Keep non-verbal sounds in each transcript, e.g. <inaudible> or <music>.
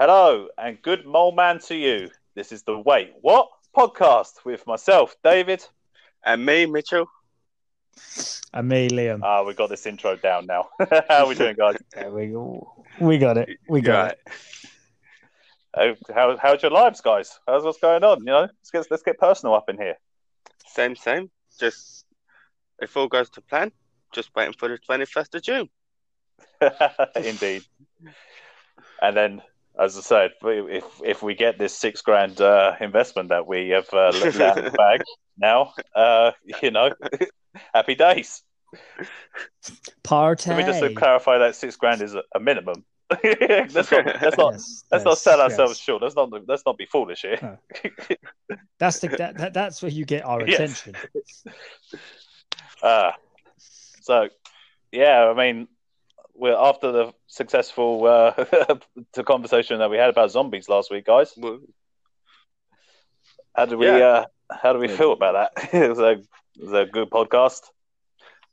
Hello and good mole man to you. This is the Wait What podcast with myself, David. And me, Mitchell. And me, Liam. Ah, we got this intro down now. <laughs> How are we doing, guys? <laughs> There we go. We got it. We got Right. it. How, how, how's your lives, guys? How's what's going on? You know, let's get let's get personal up in here. Same, same. Just if all goes to plan, just waiting for the twenty first of June. <laughs> Indeed. And then, as I said, if if we get this six grand uh, investment that we have uh, let let out of the bag <laughs> now, uh, you know, happy days. Party. Let me just clarify that six grand is a, a minimum. <laughs> let's not let's not Yes, let's not yes, sell yes. ourselves short. Let's not let's not be foolish here. <laughs> That's the that, that, that's where you get our Yes. attention. Uh, so, yeah, I mean, we're after the successful uh, <laughs> the conversation that we had about zombies last week, guys. Well, How did we Yeah. uh, how do we feel about that? <laughs> it was a it was a good podcast.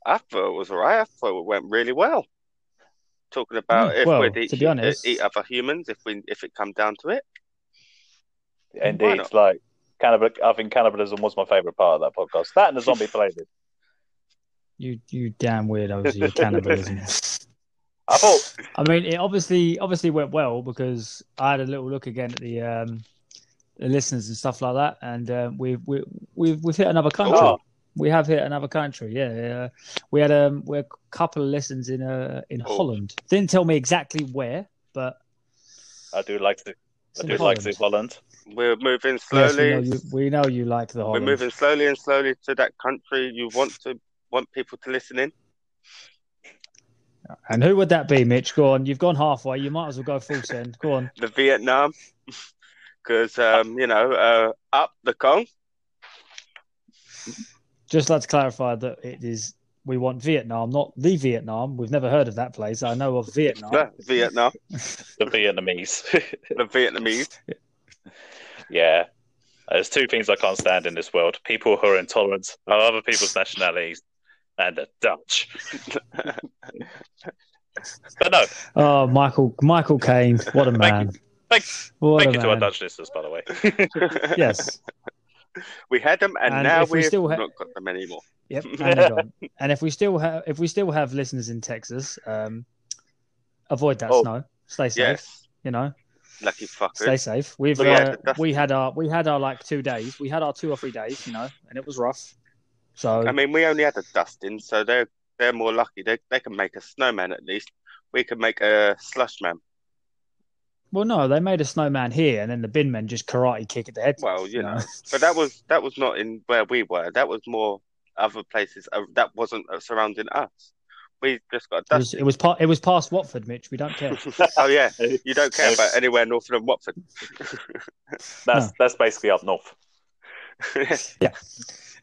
I thought it was alright. I thought it went really well. Talking about Mm, if well, we'd eat, to be honest- eat other humans, if we if it come down to it. Indeed, not? like cannibal. I think cannibalism was my favorite part of that podcast. That and the zombie <laughs> playlist. You you damn weirdos, you cannibalism. I thought I mean, it obviously obviously went well because I had a little look again at the um the listeners and stuff like that, and um, we've we, we've we've hit another country. Oh. We have hit another country. Yeah, yeah. we had um we had a couple of listens in uh in Oh. Holland. Didn't tell me exactly where, but I do like to it's I in do like Holland. to Holland. We're moving Yes, we know slowly. you. We know you like the Holland. We're moving slowly and slowly to that country you want to want people to listen in. And who would that be, Mitch? Go on. You've gone halfway. You might as well go full send. Go on. The Vietnam. <laughs> Because um, you know, uh, up the Kong. Just like to clarify that it is. We want Vietnam, not the Vietnam. We've never heard of that place. I know of Vietnam. The <laughs> Vietnam. The Vietnamese. <laughs> The Vietnamese. yeah. There's two things I can't stand in this world: people who are intolerant of other people's nationalities, and the Dutch. <laughs> but no, Oh, Michael, Michael Caine, what a Thank man! Thank- what thank a you to our. Dutch listeners, by the way. <laughs> Yes, we had them, and, And now if we we've still ha- not got them anymore. yep. <laughs> And, and if we still have, if we still have listeners in Texas, um, avoid that Oh. snow. Stay safe. Yes, You know, lucky fuckers. stay safe. We've uh, at we had our we had our like two days. We had our two or three days. You know, and it was rough. So I mean, we only had a dusting, so they're they're more lucky. They they can make a snowman at least. We can make a slush man. well, no, they made a snowman here, and then the bin men just karate kick at the head. Well, you know, but that was that was not in where we were. That was more other places. Uh, that wasn't uh, surrounding us. We just got a It was, dusting. it was part. It was past Watford, Mitch. We don't care. <laughs> oh yeah, you don't care about <laughs> anywhere north of Watford. That's <laughs> No. that's basically up north.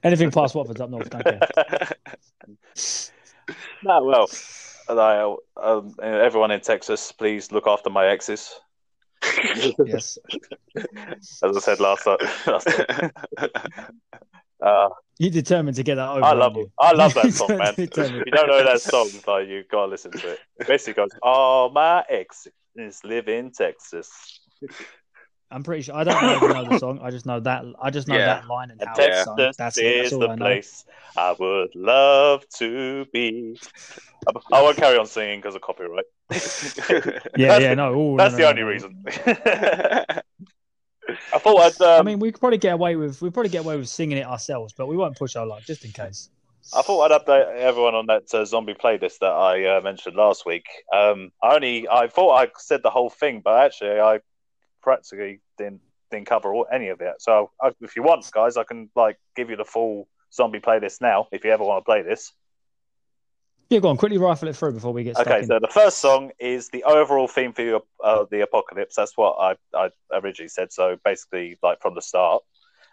Anything past Watford's up north. Don't care. <laughs> no, well, I, um, everyone in Texas, please look after my exes. <laughs> Yes. As I said last time. Last time. <laughs> Uh, You determined to get that over. I love you? I love that song, man. If you don't know that song, like you gotta listen to it. It basically goes, "All my exes live in Texas, I'm pretty sure. I don't even know the song. I just know that. I just know Yeah. that line and and how Texas it's sung. That's it. is That's all the I know. place I would love to be." I- I won't carry on singing because of copyright. <laughs> Yeah, That's yeah, no. ooh, That's no, the no, only no. reason. <laughs> I thought I'd. Um, I mean, we could probably get away with we probably get away with singing it ourselves, but we won't push our luck just in case. I thought I'd update everyone on that uh, zombie playlist that I uh, mentioned last week. Um, I only I thought I said the whole thing, but actually I practically didn't didn't cover all, any of it. So I, if you want, guys, I can like give you the full zombie playlist now if you ever want to play this. Yeah, go on. Quickly rifle it through before we get Okay, in. so the first song is the overall theme for your, uh, the apocalypse. That's what I, I originally said. So basically, like from the start.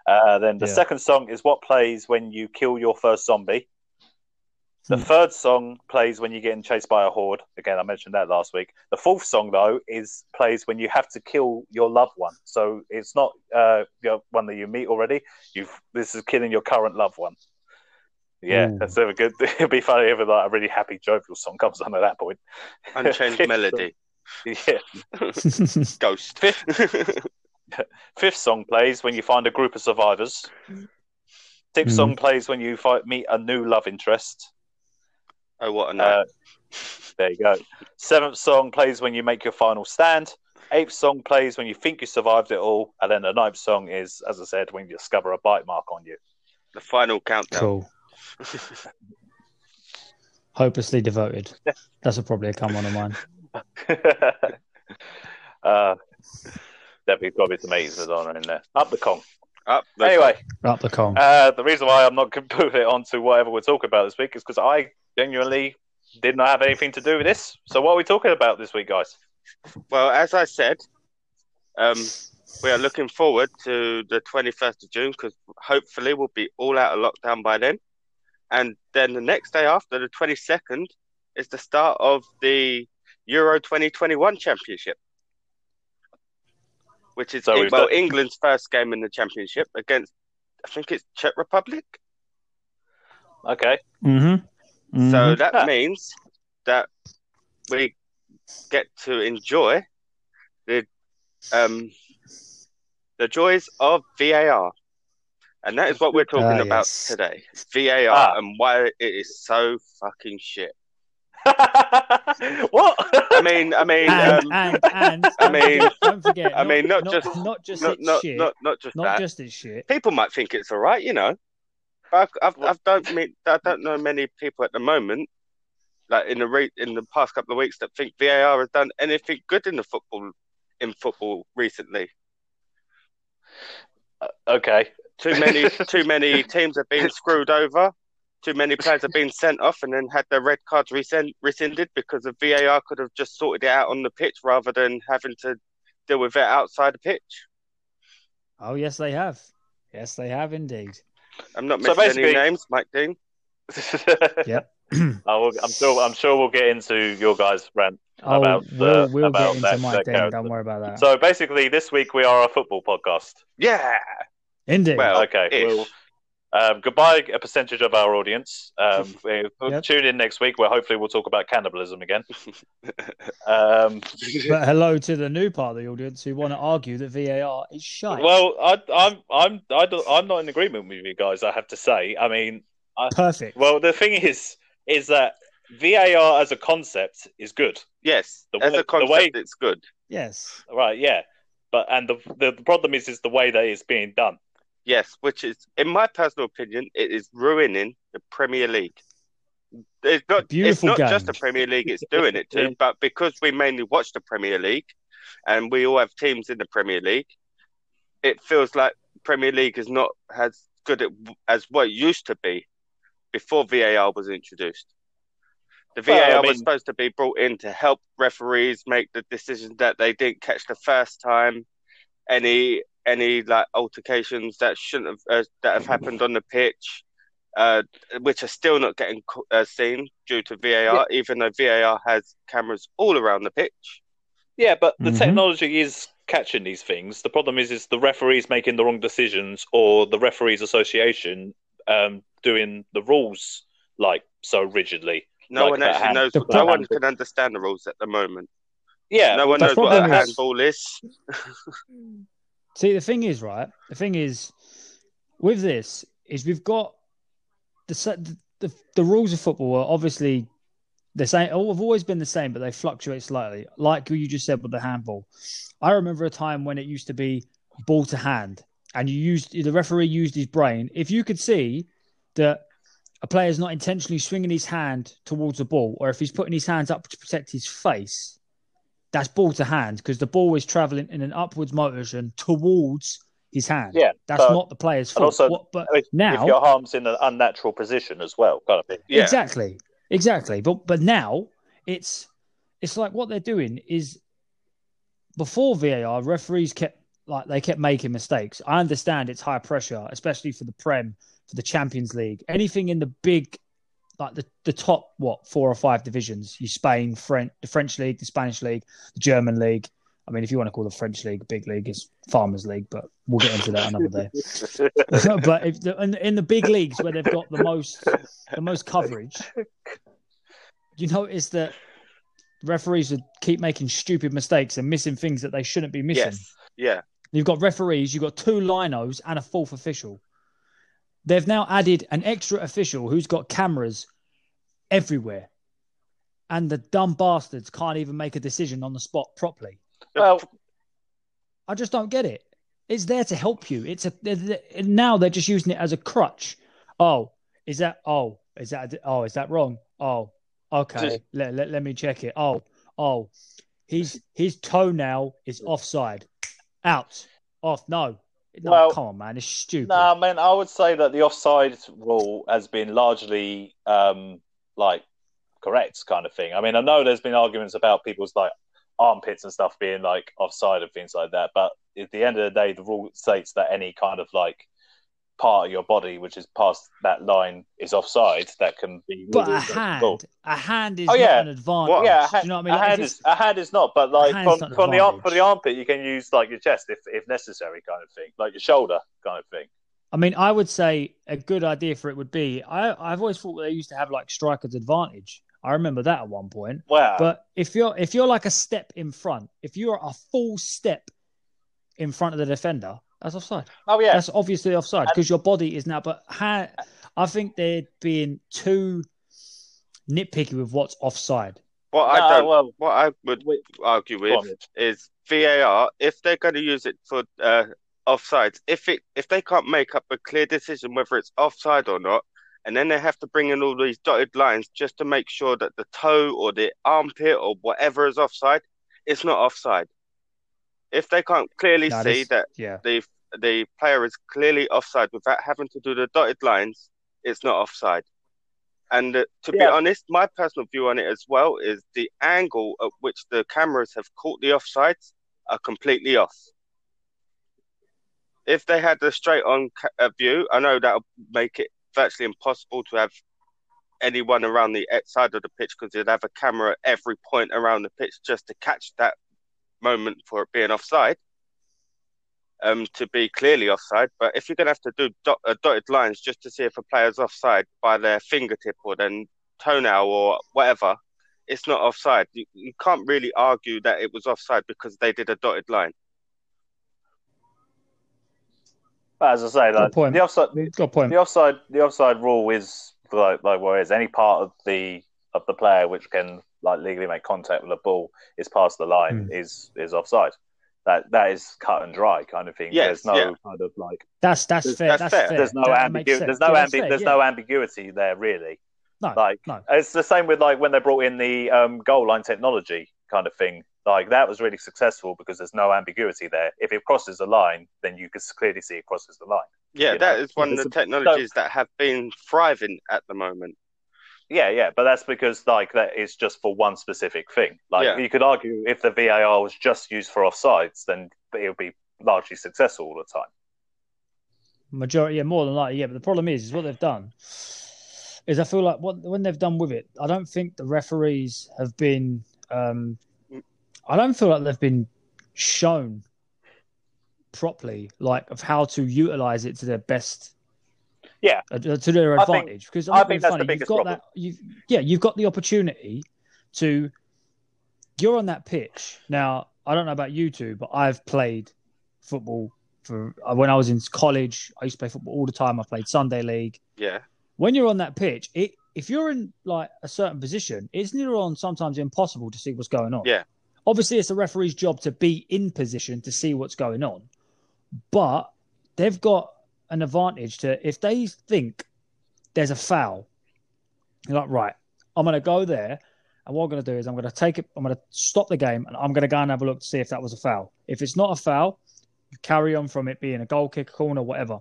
Uh, then the Yeah. second song is what plays when you kill your first zombie. The Hmm. third song plays when you're getting chased by a horde. Again, I mentioned that last week. The fourth song, though, is plays when you have to kill your loved one. So it's not uh, your one that you meet already. You've this is killing your current loved one. Yeah, Ooh. that's never good. <laughs> It'd be funny if like a really happy jovial song comes on at that point. Unchanged <laughs> melody. Yeah. <laughs> Ghost. Fifth song plays when you find a group of survivors. Sixth Mhm. song plays when you fight, meet a new love interest. Oh, what a night. Uh, there you go. Seventh song plays when you make your final stand. Eighth song plays when you think you survived it all. And then the ninth song is, as I said, when you discover a bite mark on you. the final countdown. cool. <laughs> Hopelessly devoted. That's a probably a come on of mine. <laughs> uh, definitely got to be some 80s Madonna in there. Up the Kong. Up. the- Anyway, Up the Kong. uh, the reason why I'm not going <laughs> to put it onto whatever we're talking about this week is because I genuinely did not have anything to do with this. So, what are we talking about this week, guys? Well, as I said, um, we are looking forward to the 21st of June because hopefully we'll be all out of lockdown by then. And then the next day after, the 22nd, is the start of the Euro 2021 Championship, which is So well got- England's first game in the Championship against, I think it's Czech Republic. Okay. Mm-hmm. So that Ah. means that we get to enjoy the um the joys of VAR. And that is what we're talking Ah, about yes. today. VAR Ah. and why it is so fucking shit. <laughs> what? I mean I mean and, um, and <laughs> and I mean- don't forget. I mean, not not just- not just not it's not, shit, not not just not that. just it's shit. People might think it's all right, you know. But I've, I've, I don't mean I don't know many people at the moment, like in the re- in the past couple of weeks, that think VAR has done anything good in the football in football recently. okay. Too many too many <laughs> teams have been screwed over. Too many players have been sent off and then had their red cards rescind- rescinded because the VAR could have just sorted it out on the pitch rather than having to deal with it outside the pitch. Oh yes, they have. Yes, they have indeed. I'm not So mentioning any names, Mike Dean. <laughs> Yep. <clears throat> I will, I'm sure. I'm sure we'll get into your guys' rant. Oh, About, we'll uh, we'll about get into that- my that thing. Don't worry about that. So basically, this week we are a football podcast. Yeah. indeed. Well, Okay. ish. Well, um, goodbye, a percentage of our audience. Um, <laughs> Yep. Tune in next week where hopefully we'll talk about cannibalism again. Um, but hello to the new part of the audience who want to argue that VAR is shite. well, I, I'm I'm I don't, I'm not in agreement with you guys. I have to say. I mean, Perfect. well, the thing is, is that VAR as a concept is good, yes, The as way- a the concept, way- it's good. yes. right? Yeah, but and the the, the problem is, is the way that it's being done. Yes, which is, in my personal opinion, it is ruining the Premier League. It's not, it's not game. just the Premier League it's doing it to, but because we mainly watch the Premier League and we all have teams in the Premier League, it feels like Premier League is not as good as what it used to be before VAR was introduced. The Well, I VAR mean- was supposed to be brought in to help referees make the decisions that they didn't catch the first time. Any any like altercations that shouldn't have uh, that have happened on the pitch, uh, which are still not getting uh, seen due to VAR, even though VAR has cameras all around the pitch. Yeah, but the Mhm. technology is catching these things. The problem is, is the referees making the wrong decisions, or the referees association um, doing the rules like so rigidly. No Like one actually hand- knows. No one can understand the rules at the moment. Yeah, no one knows what a handball is. <laughs> See, the thing is, right? The thing is, with this, is we've got the the the rules of football are obviously the same. Have always been the same, but they fluctuate slightly. Like you just said with the handball. I remember a time when it used to be ball to hand, and you used the referee used his brain. If you could see that a player's not intentionally swinging his hand towards the ball, or if he's putting his hands up to protect his face, that's ball to hand because the ball is traveling in an upwards motion towards his hand. Yeah, that's but- not the player's fault. also, What- but if, now, if your arm's in an unnatural position as well, kind of thing. Yeah. exactly, exactly. But but now it's it's like what they're doing is before VAR, referees kept like they kept making mistakes. I understand it's high pressure, especially for the Prem, for the Champions League, anything in the big, like the, the top what four or five divisions. You Spain, French, the French league, the Spanish league, the German league. I mean, if you want to call the French league big league, it's Farmers League, but we'll get into that another day. <laughs> <laughs> but if the, in, in the big leagues where they've got the most the most coverage, you notice that referees would keep making stupid mistakes and missing things that they shouldn't be missing. Yes. Yeah. You've got referees, you've got two linos and a fourth official. They've now added an extra official who's got cameras everywhere. And the dumb bastards can't even make a decision on the spot properly. Well, I just don't get it. It's there to help you. It's a they're- they're- now they're just using it as a crutch. Oh, is that? Oh, is that? Oh, is that wrong? Oh, okay. Let, let, let me check it. Oh, oh, his his toenail is offside. Out. Off. No. No, Well, come on, man. It's stupid. Nah, man, I would say that the offside rule has been largely um, like correct kind of thing. I mean, I know there's been arguments about people's like armpits and stuff being like offside and things like that, but at the end of the day, the rule states that any kind of like part of your body which is past that line is offside that can be but a ruled as a hand, goal. a hand is Oh, yeah. not an advantage. What- Yeah, a, Do you know what I mean? a Like, if hand is a hand is not, but like from, not from the arm for advantage. the armpit, you can use like your chest if if necessary, kind of thing, like your shoulder kind of thing. I mean, I would say a good idea for it would be I, I've always thought they used to have like striker's advantage. I remember that at one point. Wow, But if you're if you're like a step in front, if you're a full step in front of the defender, that's offside. oh yeah, That's obviously offside because your body is now. But ha- I think they're being too nitpicky with what's offside. What No, I don't, well, what I would wait, argue with is VAR. If they're going to use it for uh, offsides, if it if they can't make up a clear decision whether it's offside or not, and then they have to bring in all these dotted lines just to make sure that the toe or the armpit or whatever is offside, it's not offside. If they can't clearly No, see this- that Yeah, the the player is clearly offside without having to do the dotted lines, it's not offside. And uh, to be honest, my personal view on it as well is the angle at which the cameras have caught the offsides are completely off. If they had the straight on ca- uh, view, I know that'll make it virtually impossible to have anyone around the side of the pitch because you'd have a camera at every point around the pitch just to catch that moment for it being offside um, to be clearly offside. But if you're going to have to do dot, uh, dotted lines just to see if a player's offside by their fingertip or then toenail or whatever, it's not offside. You, you can't really argue that it was offside because they did a dotted line. But as I say, like point. the offside, got point. the offside, the offside rule is like like what it is any part of the of the player which can like legally make contact with a ball is past the line Hmm. is is offside. That that is cut and dry kind of thing. Yes, there's no yeah. kind of like That's that's There's- fair. that's That's, fair. fair. there's no ambiguity. There's no Yeah, ambi- fair, there's yeah. no ambiguity there really. No, Like no. it's the same with like when they brought in the um, goal line technology kind of thing. Like that was really successful because there's no ambiguity there. If it crosses the line, then you can clearly see it crosses the line. Yeah, You that know, is one of there's the a- technologies that have been thriving at the moment. Yeah, yeah, but that's because like that is just for one specific thing. Like Yeah. you could argue if the VAR was just used for offsides, then it would be largely successful all the time. Majority, yeah, more than likely, yeah. But the problem is, is what they've done is I feel like what when they've done with it, I don't think the referees have been. Um, I don't feel like they've been shown properly, like of how to utilize it to their best. Yeah. uh, to their advantage. Because I think the being funny, you've got problem. that. You've yeah, you've got the opportunity to. You're on that pitch now. I don't know about you two, but I've played football for uh, when I was in college. I used to play football all the time. I played Sunday league. Yeah, When you're on that pitch, it if you're in like a certain position, it's near on sometimes impossible to see what's going on. Yeah. Obviously, it's the referee's job to be in position to see what's going on, but they've got an advantage to if they think there's a foul, you're like, right, I'm going to go there, and what I'm going to do is I'm going to take it, I'm going to stop the game, and I'm going to go and have a look to see if that was a foul. If it's not a foul, you carry on from it being a goal kick, corner, whatever.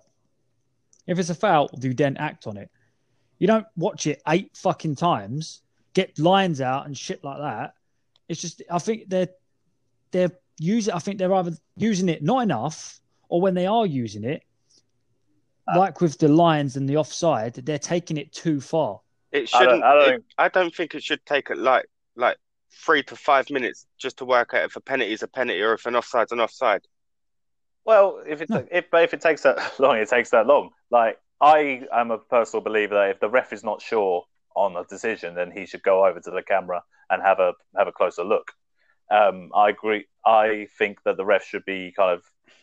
If it's a foul, you then act on it. You don't watch it eight fucking times, get lines out and shit like that. It's just I think they're they're using I think they're either using it not enough or when they are using it, like with the lines and the offside, they're taking it too far. it I don't- shouldn't. I don't it- think- I don't think it should take it like like three to five minutes just to work out if a penalty is a penalty or if an offside's an offside. Well, if it No. if but if it takes that <laughs> long, it takes that long. Like I am a personal believer that if the ref is not sure on a decision, then he should go over to the camera and have a have a closer look. Um, I agree. I think that the ref should be kind of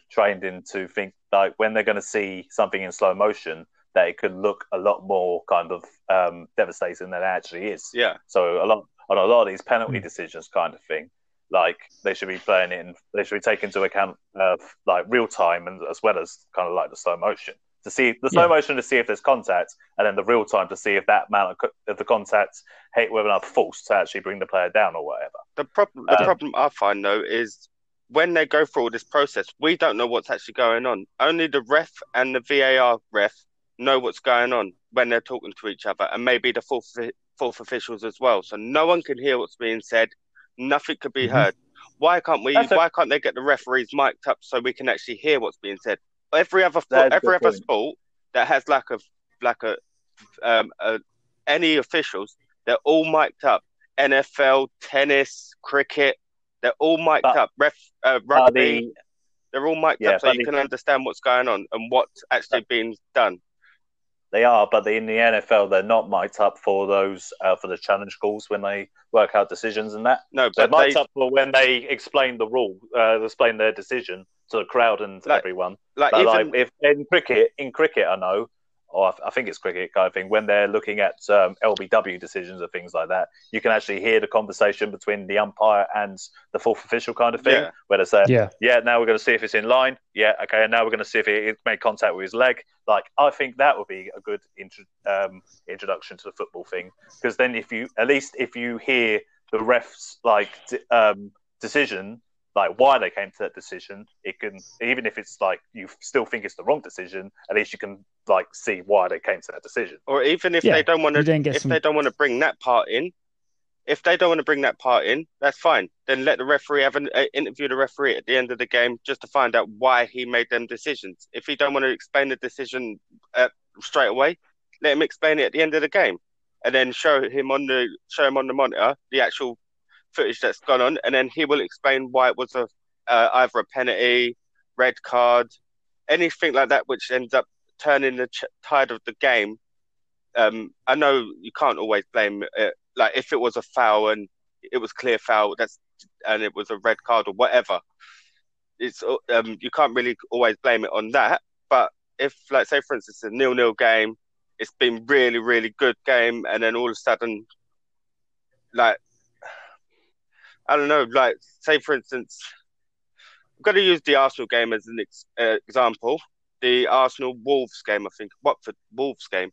trained in to think like when they're going to see something in slow motion that it could look a lot more kind of um, devastating than it actually is. Yeah. So a lot on a lot of these penalty Mm. decisions, kind of thing, like they should be playing it in, they should be taken into account of like real time and as well as kind of like the slow motion to see the slow Yeah. motion to see if there's contact, and then the real time to see if that amount of, co- of the contact hate whether or not forced to actually bring the player down or whatever. The problem, the Um, problem I find though is when they go through all this process, we don't know what's actually going on. Only the ref and the VAR ref know what's going on when they're talking to each other, and maybe the fourth fourth officials as well. So no one can hear what's being said. Nothing could be Mhm. heard. Why can't we? That's a- why can't they get the referees mic'd up so we can actually hear what's being said? Every other every other point. sport that has like a like a um a, any officials, they're all mic'd up. NFL, tennis, cricket, they're all mic'd But- up. Ref, uh, rugby, the, they're all mic'd Yeah, up so you the- can understand what's going on and what's actually being done. they are, but in the NFL, they're not mic'd up for those uh, for the challenge calls when they work out decisions and that. No, They're mic'd up for when they explain the rule, uh, explain their decision to the crowd and Like, everyone. like But even like if in cricket, in cricket, I know, or I, th- I think it's cricket kind of thing. When they're looking at um, LBW decisions or things like that, you can actually hear the conversation between the umpire and the fourth official kind of thing, Yeah. where they say, Yeah. "Yeah, now we're going to see if it's in line. Yeah, okay, and now we're going to see if it, it made contact with his leg." Like, I think that would be a good intro, um, introduction to the football thing, because then if you at least if you hear the refs like d- um, decision like why they came to that decision it can even if it's like you still think it's the wrong decision at least you can like see why they came to that decision or even if Yeah, they don't want to if some. they don't want to bring that part in, if they don't want to bring that part in, that's fine. Then let the referee have an uh, interview the referee at the end of the game just to find out why he made them decisions. If he don't want to explain the decision uh, straight away, let him explain it at the end of the game, and then show him on the show him on the monitor the actual footage that's gone on, and then he will explain why it was a uh, either a penalty, red card, anything like that, which ends up turning the ch- tide of the game um, I know you can't always blame it. Like if it was a foul and it was clear foul, that's and it was a red card or whatever. It's um, you can't really always blame it on that. But if, like, say for instance, a nil-nil game, it's been really, really good game, and then all of a sudden, like, I don't know, like, say for instance, I'm going to use the Arsenal game as an ex- uh, example. The Arsenal Wolves game, I think, Watford Wolves game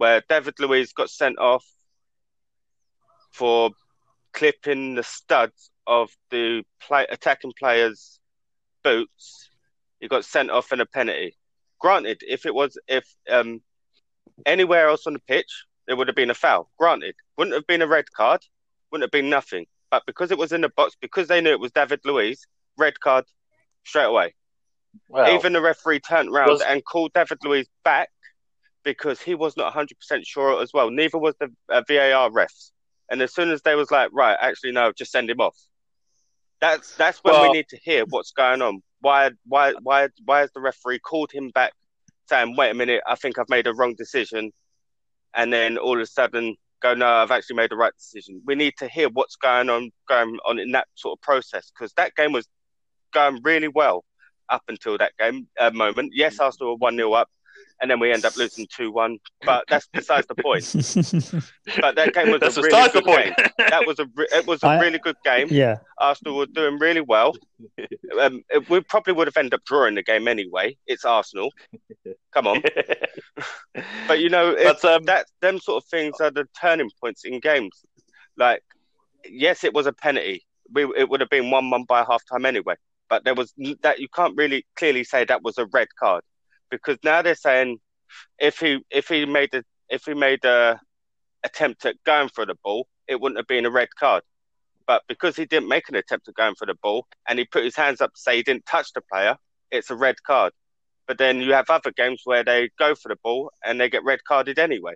where David Luiz got sent off for clipping the studs of the play, attacking player's boots. He got sent off in a penalty. Granted, if it was if um, anywhere else on the pitch, it would have been a foul. Granted, wouldn't have been a red card, wouldn't have been nothing. But because it was in the box, because they knew it was David Luiz, red card straight away. well, Even the referee turned around was- and called David Luiz back because he was not 100% sure as well. Neither was the uh, VAR refs. And as soon as they was like, right, actually, no, just send him off. That's that's when we need to hear what's going on. Why why why why has the referee called him back, saying, "Wait a minute, I think I've made a wrong decision," and then all of a sudden go, "No, I've actually made the right decision." We need to hear what's going on going on in that sort of process because that game was going really well up until that game uh, moment. Yes, Arsenal were one 0 up, and then we end up losing two one. But that's besides the point. <laughs> But that game was that's a besides really the good point. game. That was a re- it was a I- really good game. yeah. Arsenal were doing really well. Um, it- we probably would have ended up drawing the game anyway. It's Arsenal. Come on. <laughs> But you know, it, but um, that them sort of things are the turning points in games. Like, yes, it was a penalty. We it would have been one one by half time anyway. But there was that you can't really clearly say that was a red card because now they're saying if he if he made a if he made a attempt at going for the ball, it wouldn't have been a red card. But because he didn't make an attempt at going for the ball and he put his hands up to say he didn't touch the player, it's a red card. But then you have other games where they go for the ball and they get red carded anyway,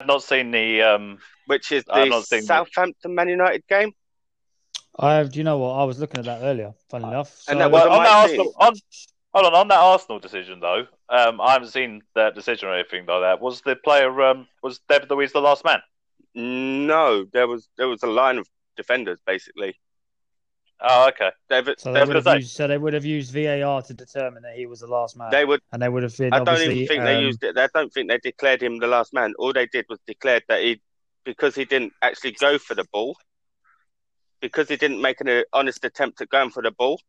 I've not seen the um, which is the not seen the- Southampton Man United game. I. Do you know what? I was looking at that earlier. Funny enough. And So- that was well, on on, my. Arsenal, on, Hold on, on that Arsenal decision though, um, I haven't seen that decision or anything like that. Was the player um, was David Luiz the last man? No, there was there was a line of defenders basically. Oh, okay. David, So they, was would have gonna used, so they would have used VAR to determine that he was the last man, they would. and they would have been I don't even think they um, used it. I don't think they declared him the last man. All they did was declared that he, because he didn't actually go for the ball, because he didn't make an honest attempt at going for the ball,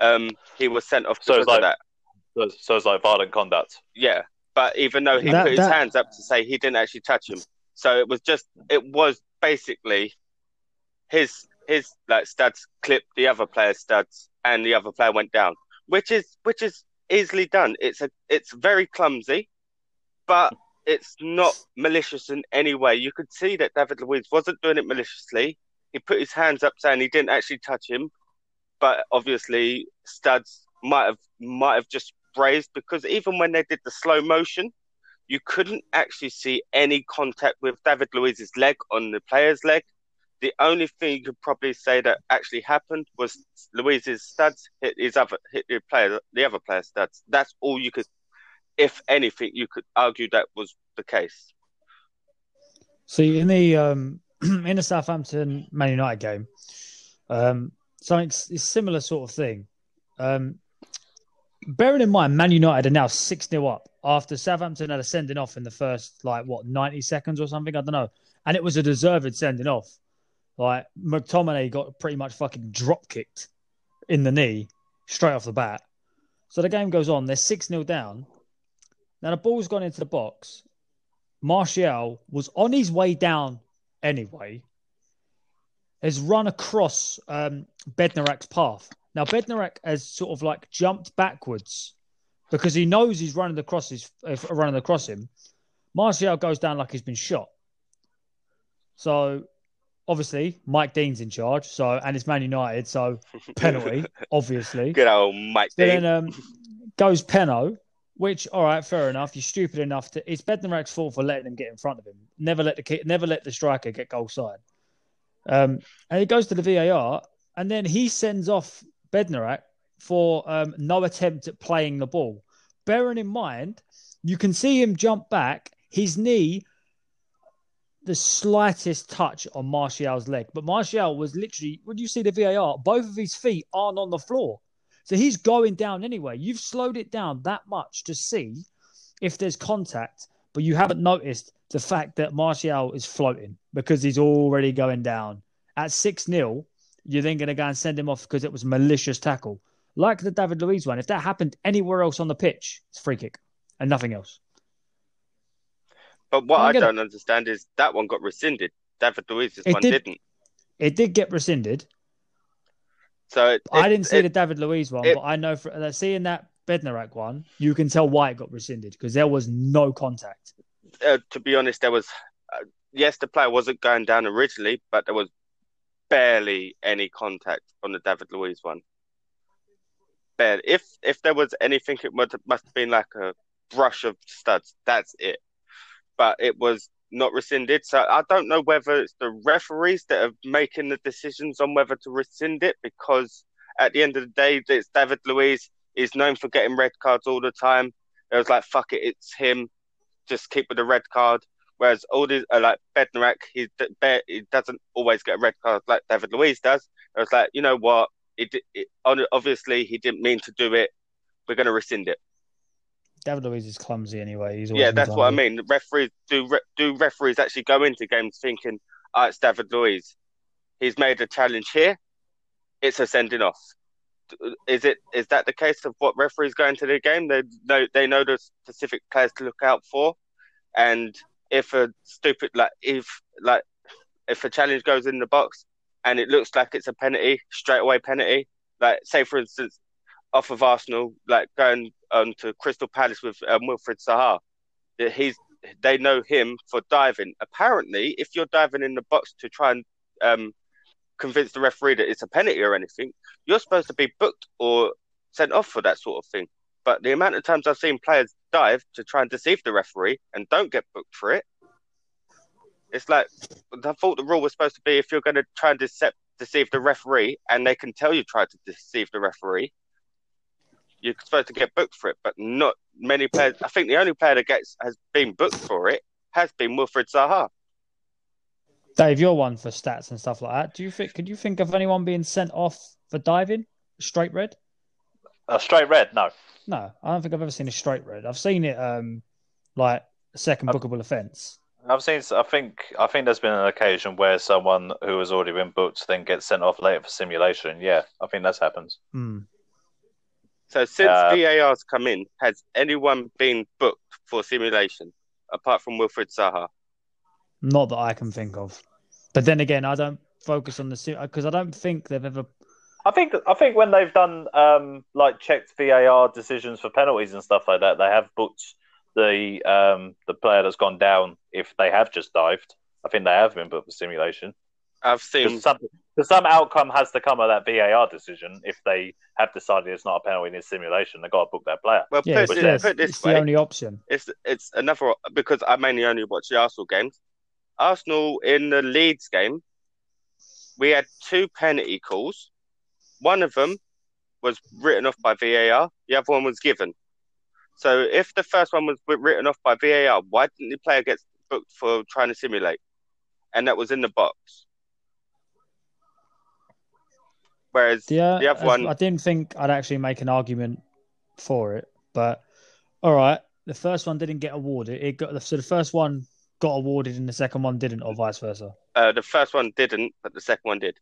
um, he was sent off So because it's like- of that. So, so it's like violent conduct. Yeah, but even though he That- put his that- hands up to say he didn't actually touch him, so it was just it was basically his his like studs clipped the other player's studs, and the other player went down, which is which is easily done. It's a it's very clumsy, but it's not malicious in any way. You could see that David Luiz wasn't doing it maliciously. He put his hands up saying he didn't actually touch him, but obviously studs might have might have just grazed because even when they did the slow motion, you couldn't actually see any contact with David Luiz's leg on the player's leg. The only thing you could probably say that actually happened was Luiz's studs hit his other hit the player the other player's studs. That's all you could if anything you could argue that was the case. See, in the um, <clears throat> in the Southampton Man United game, um, something similar sort of thing. Um, bearing in mind, Man United are now six 0 up after Southampton had a sending off in the first like what ninety seconds or something. I don't know, and it was a deserved sending off. Like McTominay got pretty much fucking drop kicked in the knee straight off the bat. So the game goes on. They're six 0 down. Now the ball's gone into the box. Martial was on his way down anyway, has run across um, Bednarek's path. Now, Bednarek has sort of like jumped backwards because he knows he's running across his uh, running across him. Martial goes down like he's been shot. So, obviously, Mike Dean's in charge. So, and it's Man United, so penalty, <laughs> obviously. Good old Mike Dean. then um, goes Peno, which all right, fair enough. You're stupid enough to. It's Bednarek's fault for letting him get in front of him. Never let the ki- never let the striker get goal side. Um, and he goes to the VAR, and then he sends off Bednarek for um, no attempt at playing the ball. Bearing in mind, you can see him jump back. His knee, the slightest touch on Martial's leg, but Martial was literally. When you see the VAR, both of his feet aren't on the floor. So he's going down anyway. You've slowed it down that much to see if there's contact, but you haven't noticed the fact that Martial is floating because he's already going down. At 6 0, you're then going to go and send him off because it was malicious tackle. Like the David Luiz one, if that happened anywhere else on the pitch, it's free kick and nothing else. But what I I get it. don't understand is that one got rescinded. David Luiz's It one did. didn't. It did get rescinded. So it, I didn't see it- the David Luiz one, it- but I know for uh, seeing that Bednarek one, you can tell why it got rescinded because there was no contact. uh, to be honest, there was uh, yes, the player wasn't going down originally, but there was barely any contact on the David Luiz one. Barely. If if there was anything, it must must have been like a brush of studs. That's it. But it was not rescinded, so I don't know whether it's the referees that are making the decisions on whether to rescind it because at the end of the day, it's David Luiz. He's known for getting red cards all the time. It was like, fuck it, it's him just keep with the red card. Whereas all these uh, like Bednarek, he he doesn't always get a red card like David Luiz does. It was like, you know what? It, it obviously he didn't mean to do it. We're going to rescind it. David Luiz is clumsy anyway. Yeah, that's what I mean. Referees do re- do referees actually go into games thinking, "Ah, it's David Luiz. He's made a challenge here. It's a sending off." Is it is that the case of what referees go into the game? They know they know the specific players to look out for, and if a stupid like if like if a challenge goes in the box and it looks like it's a penalty, straight away penalty. Like say for instance, off of Arsenal, like going on to Crystal Palace with um, Wilfred Zaha. He's they know him for diving. Apparently, if you're diving in the box to try and um, convince the referee that it's a penalty or anything, you're supposed to be booked or sent off for that sort of thing. But the amount of times I've seen players dive to try and deceive the referee and don't get booked for it, it's like I thought the rule was supposed to be if you're going to try and deceive, deceive the referee and they can tell you try to deceive the referee, you're supposed to get booked for it, but not many players. I think the only player that gets has been booked for it has been Wilfred Zaha. Dave, you're one for stats and stuff like that. Do you think? Could you think of anyone being sent off for diving straight red? A straight red? No. No, I don't think I've ever seen a straight red. I've seen it um like a second bookable offence. I've seen. I think. I think there's been an occasion where someone who has already been booked then gets sent off later for simulation. Yeah, I think that's happened. Hmm. So since Uh, VAR's come in, has anyone been booked for simulation apart from Wilfred Zaha? Not that I can think of. But then again, I don't focus on the because I don't think they've ever. I think. I think when they've done um like checked VAR decisions for penalties and stuff like that, they have booked the um the player that's gone down if they have just dived. I think they have been booked for simulation. I've seen Because some outcome has to come of that VAR decision. If they have decided it's not a penalty in a simulation, they've got to book that player. well Yeah, put, it's, it, yeah, put it it's this the only option. it's it's another because I mainly only watch the Arsenal games. Arsenal in the Leeds game, we had two penalty calls. One of them was written off by VAR. The other one was given. So if the first one was written off by VAR, why didn't the player get booked for trying to simulate? And that was in the box. Whereas Yeah, the other I- one- I didn't think I'd actually make an argument for it, but all right. The first one didn't get awarded. It got so the first one got awarded and the second one didn't, or vice versa. uh, the first one didn't, but the second one did.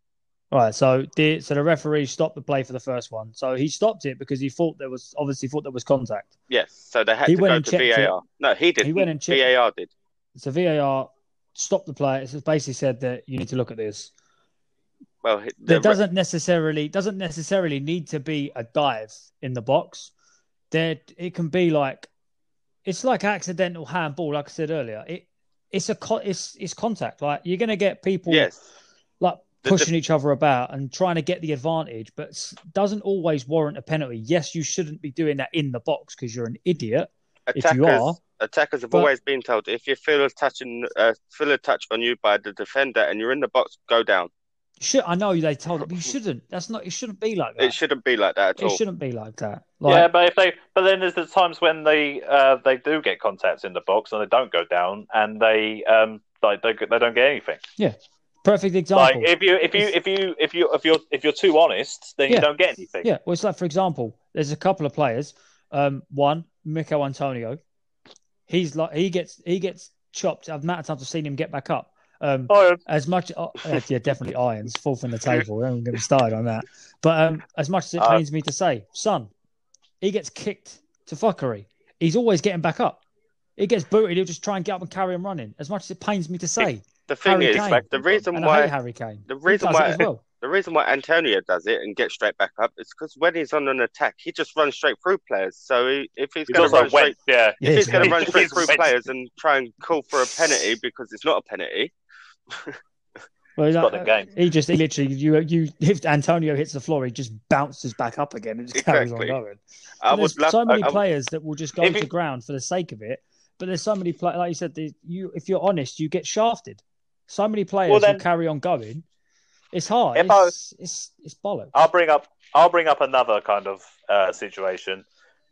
All right, so the so the referee stopped the play for the first one. So he stopped it because he thought there was obviously thought there was contact. Yes, so they had He to went go to checked it. VAR. No, he did. He went and checked- VAR did. So VAR stopped the play. It's basically said that you need to look at this. Well, he- There doesn't necessarily doesn't necessarily need to be a dive in the box. There, it can be like it's like accidental handball. Like I said earlier, it it's a it's it's contact. Like you're gonna get people yes, like pushing each other about and trying to get the advantage, but doesn't always warrant a penalty. Yes, you shouldn't be doing that in the box because you're an idiot. If attackers. you are- attackers have but- always been told if you feel a touching, uh, feel a touch on you by the defender and you're in the box, go down. Should I know they told it, but you <laughs> shouldn't. That's not. It shouldn't be like that. It shouldn't be like that at It all. shouldn't be like that. yeah, but if they, but then there's the times when they uh, they do get contacts in the box and they don't go down and they um like they, they don't get anything. Yeah, perfect example. Like if you if you if you if you if you're if you're too honest, then Yeah. you don't get anything. Yeah, well, it's like for example, there's a couple of players. Um, one, Mikel Antonio, he's like he gets he gets chopped. I've amount of times I've seen him get back up. Um, as much, uh, yeah, definitely irons, fourth in the table. I don't get me started on that. But um, as much as it Uh, pains me to say, son, he gets kicked to fuckery. He's always getting back up. He gets booted. He'll just try and get up and carry him running. As much as it pains me to say, The thing Harry is, Kane. like the reason and I hate why Harry Kane. the reason why- well. <laughs> the reason why Antonio does it and gets straight back up is because when he's on an attack, he just runs straight through players. So he, if he's he's going to run straight, went. Yeah, Yeah, if he's going to run straight through went. players and try and call for a penalty because it's not a penalty, Well, got like, the game. He just he literally you you if Antonio hits the floor, he just bounces back up again and just carries Exactly. on going. I But would love. so many I- I- players that will just go to ground for the sake of it. But there's so many players, like you said, the, you if you're honest, you get shafted. So many players Well, then- will carry on going. It's hard. It's, it's it's bollocks. I'll bring up I'll bring up another kind of uh, situation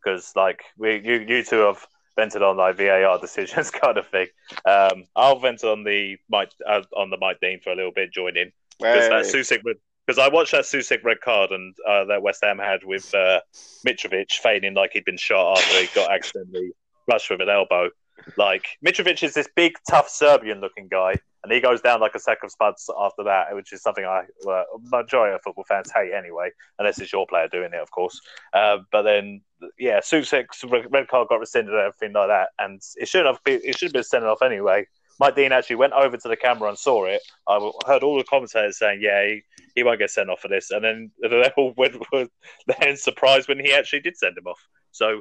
because like we you you two have vented on like VAR decisions <laughs> kind of thing. Um, I'll vent on the Mike uh, on the Mike Dean for a little bit. Join in because that Hey. Souček because I watched that Souček red card and uh, that West Ham had with uh, Mitrovic feigning like he'd been shot after he got accidentally rushed with an elbow. Like Mitrovic is this big, tough Serbian-looking guy, and he goes down like a sack of spuds after that, which is something I well, majority of football fans hate anyway, unless it's your player doing it, of course. Uh, but then, yeah, Souček's red card got rescinded and everything like that, and it should have been it should have been sent off anyway. Mike Dean actually went over to the camera and saw it. I heard all the commentators saying, "Yeah, he, he won't get sent off for this," and then <laughs> they all went, were <laughs> then surprised when he actually did send him off. So,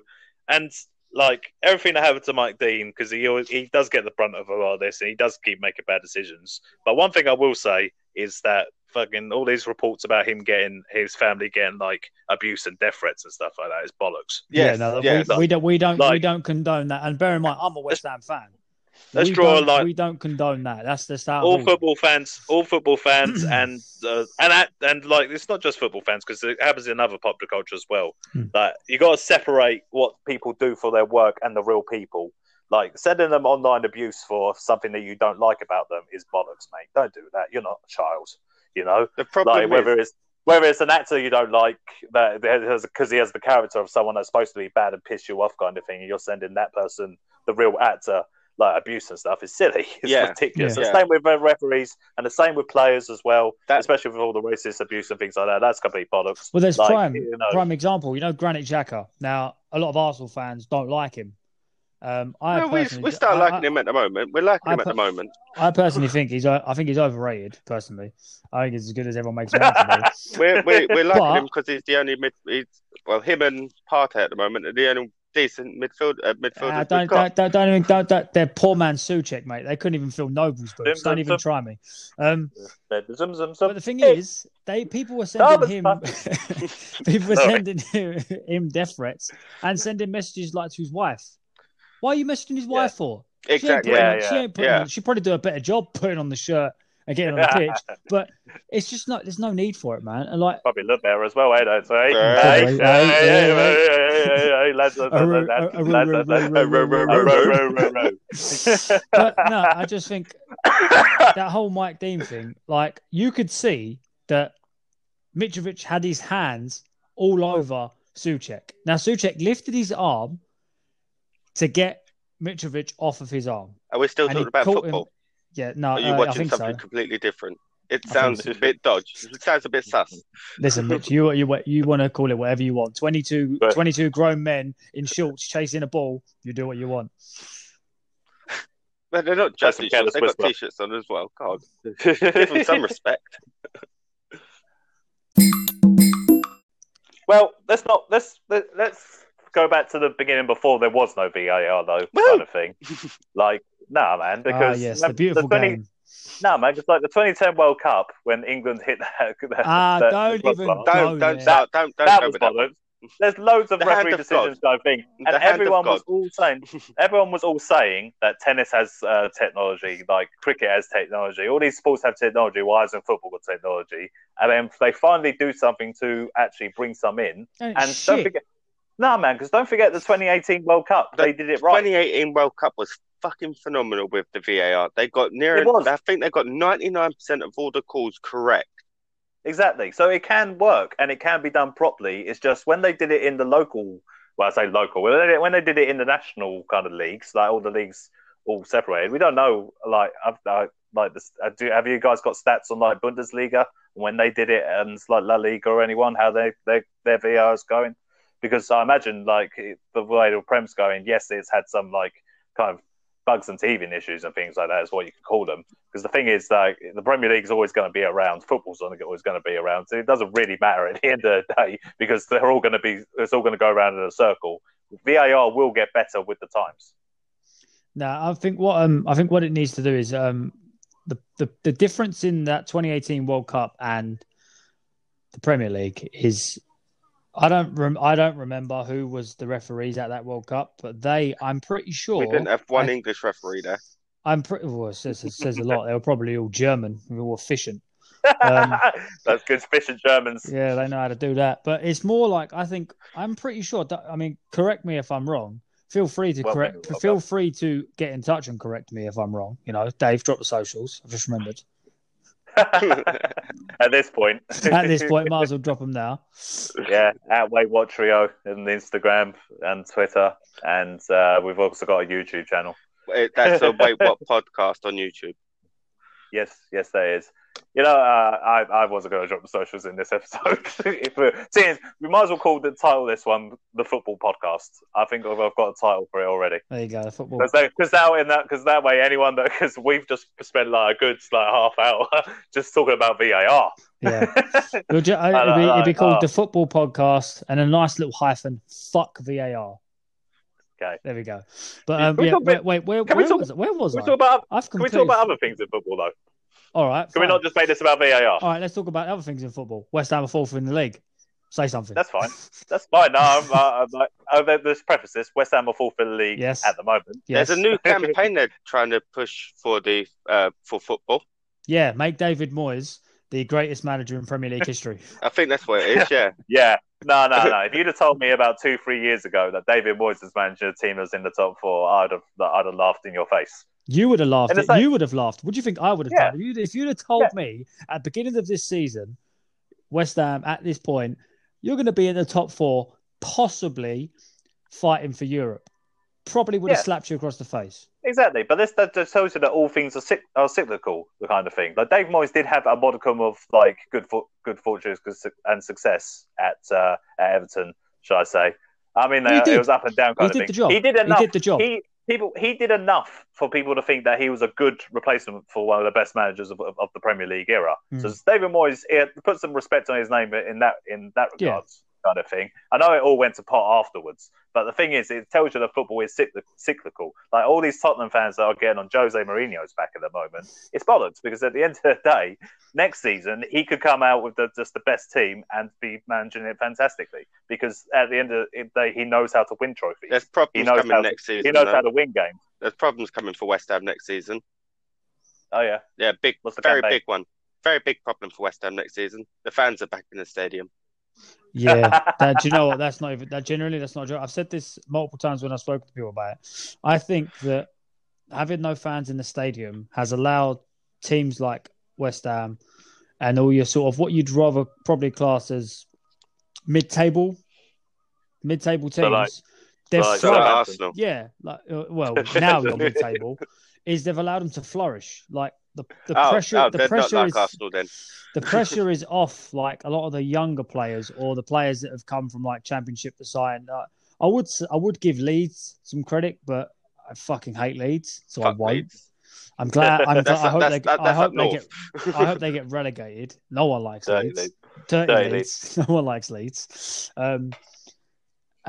and like everything that happened to Mike Dean, because he always, he does get the brunt of a lot of this, and he does keep making bad decisions. But one thing I will say is that fucking all these reports about him getting his family getting like abuse and death threats and stuff like that is bollocks. Yes, yeah, no, yes. we, we don't we don't we don't condone that. And bear in mind, I'm a West Ham fan. let's we draw a don't- line. We don't condone that. That's the start. all football fans, all football fans, <clears throat> and uh, and at, and like it's not just football fans because it happens in other popular culture as well. Hmm. Like you got to separate what people do for their work and the real people. Like sending them online abuse for something that you don't like about them is bollocks, mate. Don't do that. You're not a child, you know. The problem Like is, whether it's whether it's an actor you don't like that because he has the character of someone that's supposed to be bad and piss you off kind of thing, and you're sending that person, the real actor, like abuse and stuff is silly. <laughs> It's Yeah. ridiculous. Yeah. The same with referees and the same with players as well, That- especially with all the racist abuse and things like that. That's complete bollocks. Well, there's Like, prime you know. prime example. You know, Granit Xhaka. Now, a lot of Arsenal fans don't like him. Um, I no, we, personally, we start I- liking I- him at the moment. We're liking I him at the moment. I personally think he's. o- I think he's overrated. Personally, I think he's as good as everyone makes him out to be. <laughs> We're we're, we're <laughs> liking But- him because he's the only mid. He's, well, him and Partey at the moment are the only decent midfield uh, midfielders Uh, we've don't, got. don't, don't, don't even don't, don't, they're poor man Souček, mate. They couldn't even fill Noble's boots. Don't even try me. Um, Zum, zum, but the thing is, they people were sending Thomas him <laughs> people were sending him, him death threats and sending messages like to his wife. Why are you messaging his wife for? Exactly. She ain't, yeah, on, she, ain't on, she probably do a better job putting on the shirt and getting on the pitch. <laughs> but it's just not. There's no need for it, man. And like probably live there as well, I Don't say. But no, I just think <laughs> that whole Mike Dean thing. Like you could see that Mitrovic had his hands all over Souček. Now Souček lifted his arm to get Mitrovic off of his arm. Are we still And talking about caught him- football? Yeah, no, Are you uh, I watching think so. something completely different? It sounds so. a bit dodge. It sounds a bit sus. Listen, Mitch, you you you want to call it whatever you want. 22, <laughs> Right. 22 grown men in shorts chasing a ball. You do what you want. But they're not just some t-shirts. They've got t-shirts on as well. God, give them some respect. <laughs> Well, let's not let's let's go back to the beginning before there was no VAR though, Woo! kind of thing. <laughs> Like, nah, man, Ah, because yes, the, the beautiful 20 game. Nah, man, it's like the 2010 World Cup when England hit that. <laughs> that Ah, that- don't that- even that- go Don't don't there. start. Don't don't that go was with that one. There's loads of The hand referee of decisions going thing, The and hand everyone was all saying, <laughs> everyone was all saying that tennis has uh, technology, like cricket has technology. All these sports have technology. Why isn't football got technology? And then they finally do something to actually bring some in. And, And shit. don't forget, no, man, because don't forget the 2018 World Cup. The They did it right. 2018 World Cup was fucking phenomenal with the VAR. They got near. It was. I think they got 99% of all the calls correct. Exactly. So it can work and it can be done properly. It's just when they did it in the local, well, I say local, when they, when they did it in the national kind of leagues, like all the leagues all separated, we don't know, like, I've, I, like this, uh, do, have you guys got stats on like Bundesliga when they did it and like La Liga or anyone, how they, they their VR is going? Because I imagine like the way the Prem's going, yes, it's had some like kind of bugs and teething issues and things like that is what you could call them. Because the thing is, like the Premier League is always going to be around. Football's always going to be around. So it doesn't really matter at the end of the day because they're all going to be. It's all going to go around in a circle. VAR will get better with the times. No, I think what um I think what it needs to do is um the the, the difference in that 2018 World Cup and the Premier League is I don't rem- I don't remember who was the referees at that World Cup, but they I'm pretty sure We didn't have one I- English referee there. I'm pretty well it says, it says a lot. They were probably all German, all efficient. Um, <laughs> That's good. Efficient Germans. Yeah, they know how to do that. But it's more like I think I'm pretty sure. That, I mean, correct me if I'm wrong. Feel free to Well, correct. we'll feel free to get in touch and correct me if I'm wrong. You know, Dave, drop the socials. I've just remembered. <laughs> At this point. <laughs> At this point, might as well drop them now. yeah, at Wait What Trio on Instagram and Twitter, and uh, we've also got a YouTube channel. That's a <laughs> Wait What podcast on YouTube. Yes, yes, there is. You know, uh, I I wasn't going to drop the socials in this episode. <laughs> if we might as well call the title this one the football podcast. I think I've, I've got a title for it already. There you go. The football. Because now in that because that way anyone that because we've just spent like a good like half hour <laughs> just talking about VAR. Yeah, <laughs> It'll ju- uh, I it'd, be, know, it'd be called know. the football podcast and a nice little hyphen. Fuck VAR. Okay. There we go. But um, yeah, talk wait, wait, where, can we where talk- was where was Can we talk about I've can we talk about other things in football though? All right. Can we not just make this about VAR? All right, let's talk about other things in football. West Ham are fourth in the league. Say something. That's fine. <laughs> That's fine. No, I'm, uh, I'm like, oh, let- let's preface this. West Ham are fourth in the league Yes. at the moment. Yes. There's a new <laughs> campaign they're trying to push for the uh, for football. Yeah, make David Moyes the greatest manager in Premier League <laughs> history. I think that's what it is. Yeah, Yeah. No, no, no. if you'd have told me about two, three years ago that David Moyes was managing a team that was in the top four, I'd have, I'd have laughed in your face. You would have laughed. Like- you would have laughed. What do you think I would have Yeah. done? If you'd, if you'd have told me at the beginning of this season, West Ham at this point, you're going to be in the top four, possibly fighting for Europe, probably would have slapped you across the face. Exactly, but this that just tells you that all things are, cyc- are cyclical, the kind of thing. Like Dave Moyes did have a modicum of like good for- good fortune and success at uh, at Everton, shall I say? I mean, He uh, did. it was up and down kind He of did thing. the job. He did He enough. did the job. He people he did enough for people to think that he was a good replacement for one of the best managers of, of, of the Premier League era. Mm. So David Moyes it, put some respect on his name in that in that regards. Kind of thing. I know it all went to pot afterwards, but the thing is, it tells you that football is cyclical. Like all these Tottenham fans that are getting on Jose Mourinho's back at the moment, it's bollocks because at the end of the day, next season he could come out with the, just the best team and be managing it fantastically. Because at the end of the day, he knows how to win trophies. there's He problems knows coming how to- next season. he knows though. how to win games. There's problems coming for West Ham next season. Oh yeah, Yeah, big, very campaign? big one. Very big problem for West Ham next season. The fans are back in the stadium. Yeah, <laughs> that, do you know what? That's not even that. Generally, that's not a joke. I've said this multiple times when I've spoken to people about it. I think that having no fans in the stadium has allowed teams like West Ham and all your sort of what you'd rather probably class as mid-table, mid-table teams. So like- they've so like So like. Arsenal. Yeah, like uh, well, now you're mid-table. <laughs> Is they've allowed them to flourish. Like the the oh, pressure, oh, the pressure is the pressure is off like a lot of the younger players or the players that have come from like championship to side. Uh, I would I would give Leeds some credit, but I fucking hate Leeds, so I won't. Leeds. I'm glad. I'm <laughs> glad I hope they. that- <laughs> I hope they get. I hope they get relegated. No one likes Dirty Leeds. Leeds. Dirty Dirty Leeds. <laughs> No one likes Leeds. Um,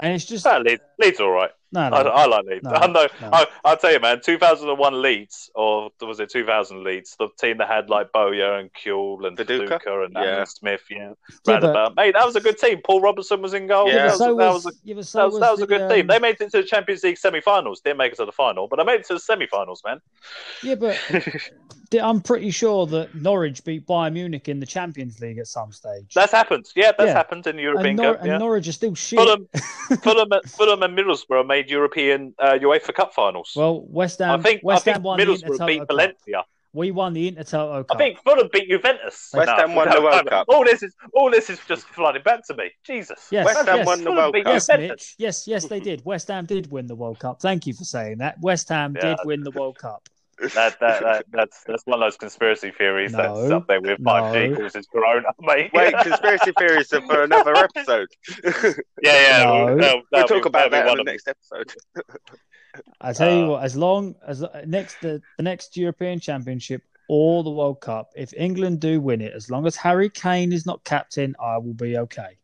and it's just Ah, Leeds, Leeds all right. No, no. I, I like Leeds. No, I know. no. I, I'll tell you, man. 2001 Leeds, or was it 2000 Leeds? The team that had like Bowyer and Kewell and Viduka? Viduka and Yeah. Alan Smith. Yeah, Yeah, round but- about. Mate, that was a good team. Paul Robertson was in goal. Yeah, Yeah, that but was, so that was, was a yeah, but so that was, that was a the, good team. um, They made it to the Champions League semi-finals. Didn't make it to the final, but they made it to the semi-finals, man. Yeah, but th- <laughs> I'm pretty sure that Norwich beat Bayern Munich in the Champions League at some stage. That's happened. Yeah, that's Yeah. happened in the European and, Nor- Cup. and Yeah. Norwich are still shit. Fulham, <laughs> Fulham, Fulham, and Middlesbrough made European uh, UEFA Cup finals. Well, West Ham. I Ham. think I West think Ham won the Middlesbrough Intertoto beat Cup. Valencia. We won the Intertoto Cup. I think Fulham beat Juventus. West Ham won the World Cup. All this is all this is just flooding back to me. Jesus. Yes, West Ham yes. won the Fulham World Cup. Yes, Mitch. Yes, yes, they did. West Ham did win the World Cup. Thank you for saying that. West Ham Yeah. did win the World Cup. That, <laughs> that, that, that's that's one of those conspiracy theories that's No. up there with 5G No. causes corona, <laughs> mate. Wait, conspiracy theories are for another episode. <laughs> yeah, yeah. No. We'll, that'll- we'll talk be- about that'll in the next episode. I tell you Uh, what, as long as uh, next the, the next European Championship or the World Cup, if England do win it, as long as Harry Kane is not captain, I will be okay.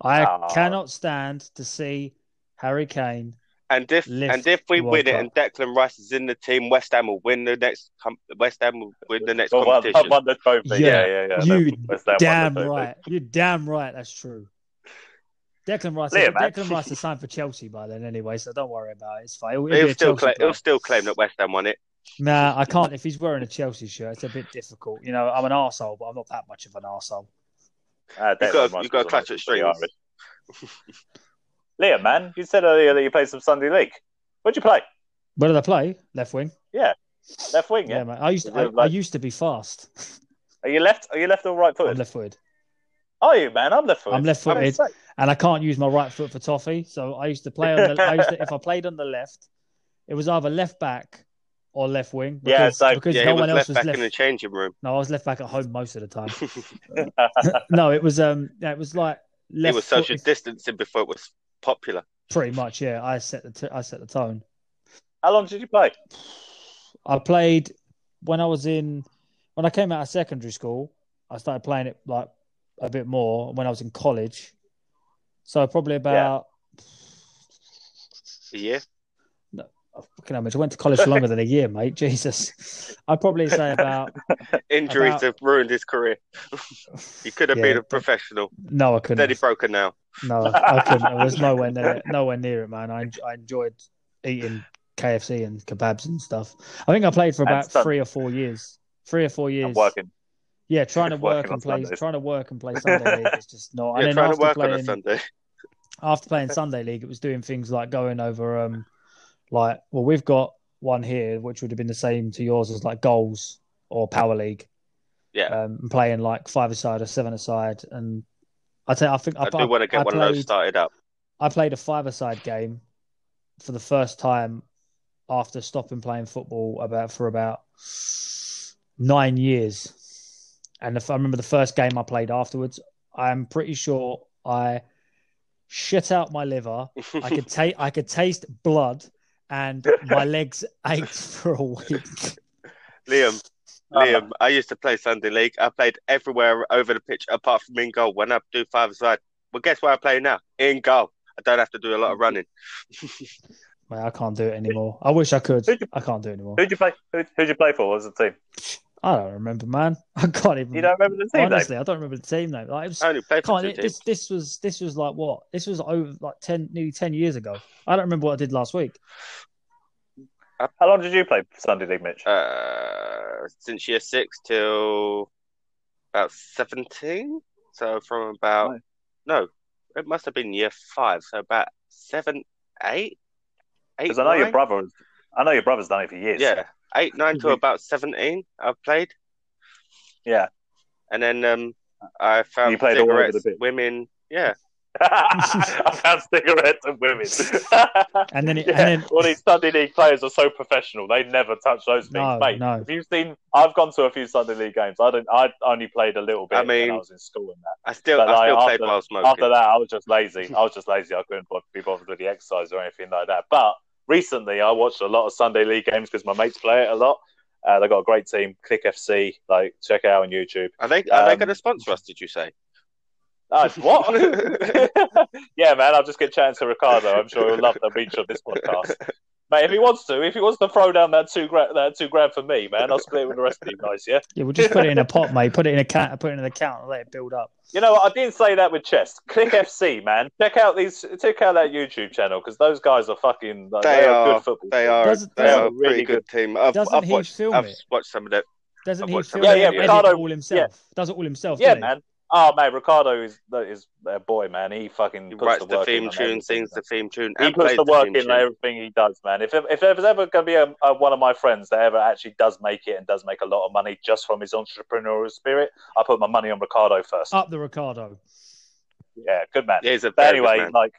I Ah. cannot stand to see Harry Kane. And if Lift and if we win it Cup. and Declan Rice is in the team, West Ham will win the next. Com- West Ham will win the next Well, won, competition. won the trophy. Yeah. Yeah, yeah, yeah. You West Ham won the damn right. You're damn right. That's true. Declan Rice, Liam. Declan Rice is signed for Chelsea by then anyway, so don't worry about it. It's fine. He'll, he'll He'll still Chelsea claim. He'll still claim that West Ham won it. Nah, I can't. If he's wearing a Chelsea shirt, it's a bit difficult. You know, I'm an arsehole, but I'm not that much of an arsehole. Ah, You've got- you've got to was clutch amazing at strings. <laughs> for the Irish. Liam, man, you said earlier that you played some Sunday league. Where'd you play? Where did I play? Left wing. Yeah, left wing, Yeah, yeah. man. I used to, Is it I, I used to be fast. <laughs> Are you left? Are you left or right I'm footed? left footed, Are you, man? I'm left footed. I'm left-footed. and I can't use my right foot for toffee. So I used to play on the. I used to, if I played on the left, it was either left back or left wing. Yeah, Because, so- because Yeah, no he was one else left was back left. in the changing room. No, I was left back at home most of the time. <laughs> <laughs> no, it was um, it was like He left. was foot- social distancing before it was popular. Pretty much, yeah. I set the t- I set the tone. How long did you play? I played when I was in when I came out of secondary school. I started playing it like a bit more when I was in college. So probably about A year. Fucking hell, I went to college for longer than a year, mate. Jesus, I'd probably say about <laughs> Injuries About- have ruined his career. he could have Yeah, been a professional. no, I couldn't. Then he broke a nail. No, I couldn't. I was nowhere near nowhere near it, man. I I enjoyed eating KFC and kebabs and stuff. I think I played for about three or four years. Three or four years. I'm working. Yeah, trying to <laughs> work and play, Sundays. trying to work and play Sunday league. It's just not. <laughs> Yeah, and then trying to after work playing, on a Sunday. after playing Sunday league, it was doing things like going over, um, like well, we've got one here which would have been the same to yours as like goals or power league. Yeah. um, and playing like five aside or seven aside, and I tell you, I think I do want to get I one of those started up. I played a five-a-side game for the first time after stopping playing football about for about nine years. And if I remember the first game I played afterwards, I'm pretty sure I shit out my liver. I could <laughs> take I could taste blood and my <laughs> legs ached for a week. Liam, Uh, Liam, I used to play Sunday League. I played everywhere over the pitch apart from in goal. When I do five side, well, guess where I play now? In goal. I don't have to do a lot of running. Man, I can't do it anymore. I wish I could. You- I can't do it anymore. Who'd you play? Who, who'd you play for? What was the team? I don't remember, man. <laughs> I can't even. You don't remember the team honestly, I don't remember the team name. Like, it was, I only played for Can't, two it, teams. this this was this was like what? This was over like ten, nearly ten years ago. I don't remember what I did last week. How long did you play Sunday League, Mitch? Uh, since year six till about 17. So from about, Right. no, it must have been year five. So about seven, eight, eight, Because I know your brother. was- I know your brother's done it for years. Yeah, eight, nine to Mhm. about 17. I've played. Yeah. And then um, I found You played the cigarettes, women. Yeah. <laughs> <laughs> I found cigarettes and women. <laughs> And then it- yeah, and then- all these Sunday League players are so professional; they never touch those things, No, mate. no. If you've seen, I've gone to a few Sunday League games. I don't. I only played a little bit I mean- when I was in school and that. I still, But, I like, still played after- while smoking. After that, I was just lazy. I was just lazy. I couldn't be bothered with the exercise or anything like that. But recently, I watched a lot of Sunday League games because my mates play it a lot. Uh, they got a great team, Click FC. Like, check it out on YouTube. Are they, are they Um, going to sponsor us, did you say? Oh, what? <laughs> <laughs> yeah, man. I'll just get chatting to Ricardo. I'm sure he'll love the reach of this podcast. Mate, if he wants to, if he wants to throw down that two grand, that two grand for me, man, I'll split it with the rest of you guys. Yeah. Yeah, we'll just put it in a pot, <laughs> mate. Put it in a cat. Put it in an account and let it build up. You know what? I didn't say that with chess. Click FC, man. Check out these. Check out that YouTube channel because those guys are fucking. Like, They they, are, are- good football. They team. are, Doesn't- they are a Really pretty good team. I've, Doesn't I've he watched, film I've it? watched some of that. Doesn't I've he film it Yeah, yeah, edit Ricardo- it all himself? Does it all himself? Yeah, doesn't he? man. Oh, mate, Ricardo is is a boy, man. He fucking He puts writes the the work in theme on tune, sings man. the theme tune, He and puts plays the the work theme in tune. everything he does, man. If if there's ever going to be a, a, one of my friends that ever actually does make it and does make a lot of money just from his entrepreneurial spirit, I put my money on Ricardo first. Up the Ricardo. Yeah, good man. He's a But very good anyway, man. like,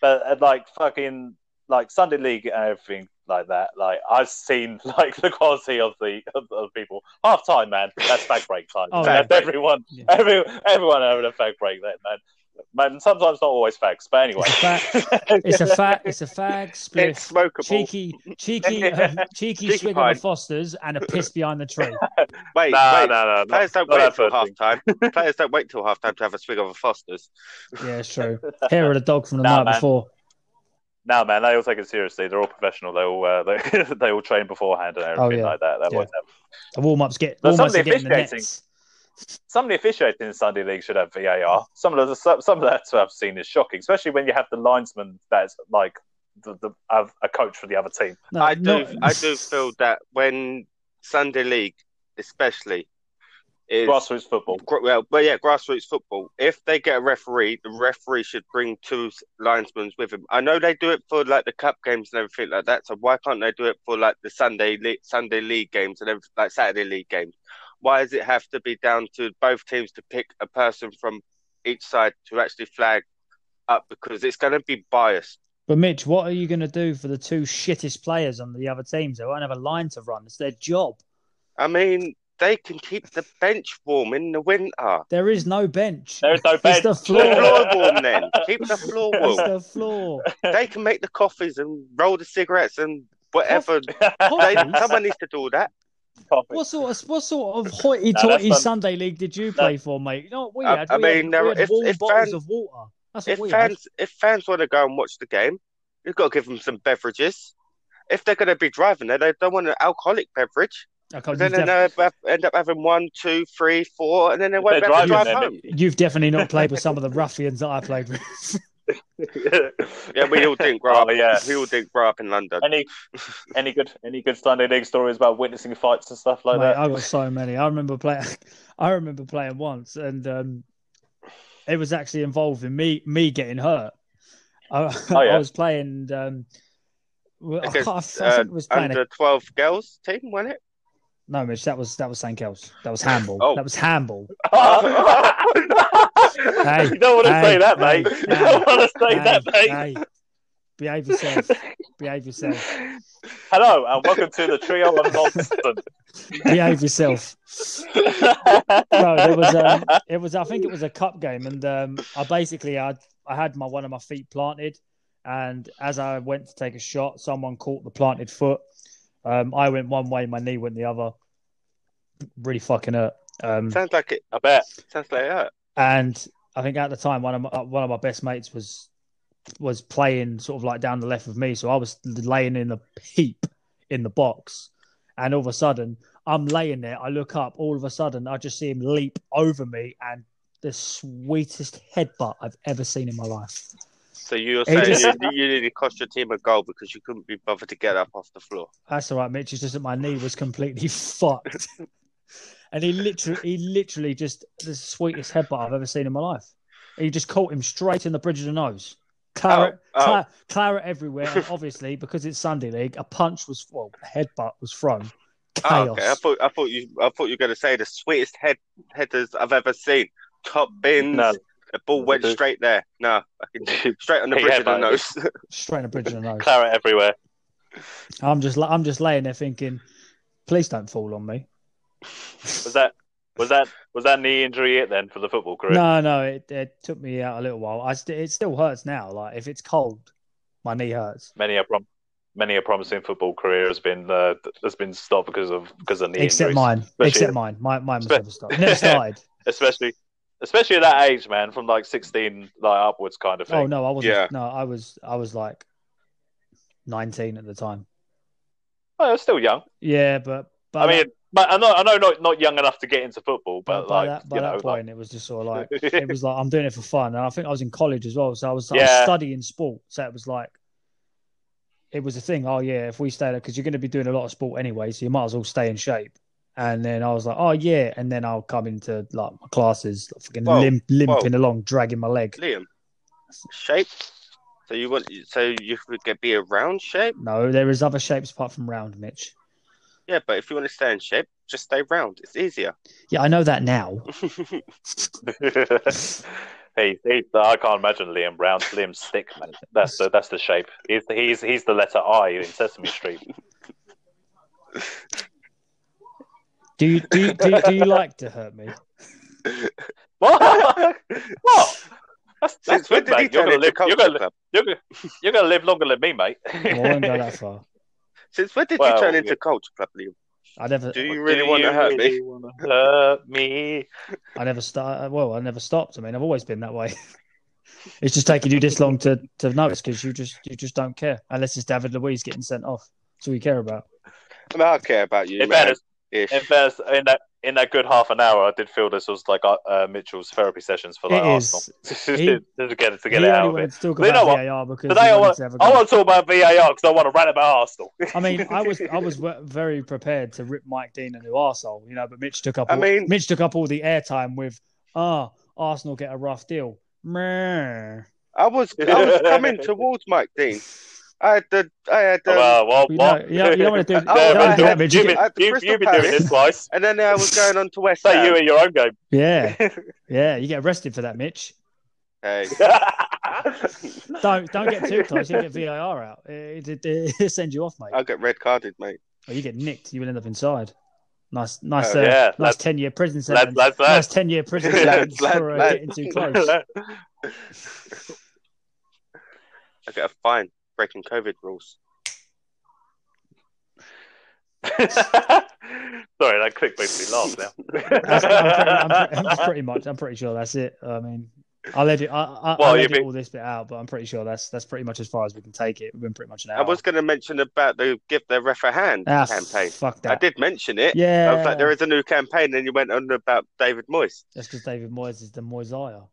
but uh, like fucking like Sunday League and everything like that. Like I've seen <laughs> like the quality of the of, of people. Half time, man. That's fag break time. Oh, That's yeah. <laughs> everyone, Yeah. every, everyone having a fag break then, man. Man, sometimes not always fags, but anyway. It's a fat. <laughs> It's a fag split. It's smokable. Cheeky, cheeky, um, cheeky, Cheeky swig pint. of a Foster's and a piss behind the tree. Wait, no, wait. no, no, no. Players don't not wait that till half time. Players don't wait till half time to have a swig of a Foster's. Yeah, it's true. Here are the dog from the Nah, night man. before. No, man, they all take it seriously. They're all professional. They all uh, <laughs> they, they all train beforehand and everything yeah. like that. That Yeah. The warm ups get But warm some of the getting the officiating- Some of the officiating in Sunday League should have VAR. Some of the some, some of that I've seen is shocking, especially when you have the linesman that's like the, the have a coach for the other team. No, I do, not- I do feel that when Sunday League, especially, is Grassroots football. well, but yeah, grassroots football. If they get a referee, the referee should bring two linesmen with him. I know they do it for like the cup games and everything like that. So why can't they do it for like the Sunday league, Sunday league games and everything, like Saturday league games? Why does it have to be down to both teams to pick a person from each side to actually flag up? Because it's going to be biased. But Mitch, what are you going to do for the two shittest players on the other teams? They won't have a line to run. It's their job. I mean, they can keep the bench warm in the winter. There is no bench. There is no bench. the The floor. floor warm then. Keep the floor warm. It's warm. the floor. They can make the coffees and roll the cigarettes and whatever. They, Coffees? someone needs to do that. What sort of what sort of hoity-toity that's fun. Sunday league did you play for, mate? You know what we I- had? I we mean, had, there- we had if- if bottles fans- of water. That's what If we had. if fans want to go and watch the game, you've got to give them some beverages. if they're going to be driving there, they don't want an alcoholic beverage. I can't- Then you've, they end up- having one, two, three, four, and then they won't be able to drive driving, home. you've definitely not played with some of the ruffians that I played with. <laughs> Yeah, we all didn't grow <laughs> Oh, up. yeah. We all didn't grow up in London. any any good any good Sunday league stories about witnessing fights and stuff like Mate, that? I got so many. I remember playing. <laughs> I remember playing once, and um, it was actually involved in me me getting hurt. I, Oh, yeah. I was playing. Um, well, I, I think uh, it was playing. under A, twelve girls team, wasn't it? No, Mitch, that was that was St. Kells. That was <laughs> handball. Oh. That was handball. <laughs> Hey, you don't want to hey, say that, hey, mate. you don't want to say Hey, that, mate. hey, behave yourself. behave yourself. Hello, and welcome to the trio of nonsense. Behave yourself. no, there was um, it was I think it was a cup game, and um, I basically I I had my one of my feet planted, and as I went to take a shot, someone caught the planted foot. Um, I went one way, my knee went the other. Really fucking hurt. Um, Sounds like it. I bet. Sounds like that. and I think at the time one of my, one of my best mates was was playing sort of like down the left of me, so I was laying in the heap in the box, and all of a sudden I'm laying there. I look up, all of a sudden I just see him leap over me, and the sweetest headbutt I've ever seen in my life. So you're saying just- you, you nearly cost your team a goal because you couldn't be bothered to get up off the floor. That's all right, Mitch. It's just that my knee was completely <laughs> fucked. and he literally, he literally just the sweetest headbutt I've ever seen in my life. He just caught him straight in the bridge of the nose. Claret, Oh, oh. cla- claret everywhere. And obviously, because it's Sunday League, a punch was, well, a headbutt was thrown. Chaos. Oh, okay. I thought I thought you I thought you were going to say the sweetest head headers I've ever seen. Top bins. No. The ball went straight there. No, fucking <laughs> straight on the He bridge of the nose. <laughs> Straight on the bridge of the nose. Claret everywhere. I'm just, I'm just laying there thinking, please don't fall on me. Was that was that was that knee injury it then for the football career? No, no, it, it took me out a little while. I st- it still hurts now. Like if it's cold, my knee hurts. Many a prom- many a promising football career has been uh, has been stopped because of because of knee Except injuries. mine. Especially- Except mine. My, mine was Spe- never stopped. Never <laughs> started. especially especially at that age, man, from like sixteen like upwards kind of oh, thing. oh no, I wasn't. Yeah. No, I was. I was like nineteen at the time. Oh, I was still young. Yeah, but but I mean, but I know I know not not young enough to get into football, by, but by like that by you that know, point, it was just sort of like like, <laughs> it was like I'm doing it for fun, and I think I was in college as well, so I was, I was studying sport, so it was like. It was a thing. Oh yeah, if we stay there, because you're going to be doing a lot of sport anyway, so you might as well stay in shape. And then I was like, oh yeah, and then I'll come into like my classes, like, fucking Whoa, limp, limping along, dragging my leg. Liam, shape. So you want so you could be a round shape? No, there is other shapes apart from round, Mitch. Yeah, but if you want to stay in shape, just stay round. It's easier. Yeah, I know that now. <laughs> <laughs> he, he, I can't imagine Liam Brown. Liam's stick, man. That's the that's the shape. He's the, he's he's the letter I in Sesame Street. <laughs> Do you do you, do, you, do you like to hurt me? <laughs> What? what? That's, that's Since when good, did he mate. You're turn gonna into live. You're gonna, club? you're gonna you're gonna live longer than me, mate. I won't go that far. <laughs> Since when did Well, you turn yeah. into culture club, Liam? I never, Do you really Do want to hurt really me? wanna Hurt me. I never start. Well, I never stopped. I mean, I've always been that way. <laughs> it's just taking you this long to to notice because you just you just don't care unless it's David Luiz getting sent off. That's all you care about. I mean, I care about you, In man. fairness, Ish. in fairness, in that in that good half an hour, I did feel this was like uh, uh, Mitchell's therapy sessions for like It is. Arsenal <laughs> He- to get it to he get it out of it. to talk But you about know what? VAR because Today I want to have a I go. want to talk about VAR because I want to rant about Arsenal. I mean, I was I was <laughs> very prepared to rip Mike Dean a new arsehole, you know, but Mitch took up. I All, mean- Mitch took up all the airtime with, ah, Arsenal get a rough deal. Meh. I was I was coming <laughs> towards Mike Dean. I had the I had the well, well, You well. know- you know- you don't wanna do- you There, don't wanna man, do that, Mitch. You've You been, get- you, you've been doing this twice. and then I was going on to West Say you Ham. in your own game. Yeah, <laughs> yeah, you get arrested for that, Mitch. Hey, <laughs> Don't don't get too close. You get <laughs> VAR out. It, it, it, sends you off, mate. I'll get red carded, mate. Or you get nicked. You will end up inside. Nice, nice, Oh, uh, yeah, nice ten year prison lads, sentence. lads, Nice lads. ten year prison Lads, sentence lads, for uh, lads. getting too close. I get a fine breaking COVID rules. <laughs> Sorry, that click makes me laugh now. I'm, pretty, I'm, pretty, <laughs> I'm pretty much. I'm pretty sure that's it. I mean, I'll edit. I, I, Well, I'll edit be- all this bit out, but I'm pretty sure that's that's pretty much as far as we can take it. We've been pretty much an hour. I was going to mention about the give the ref a hand ah, campaign. Fuck that. I did mention it. Yeah, I was like, there is a new campaign, and you went on about David Moyes. That's because David Moyes is the Moisiah.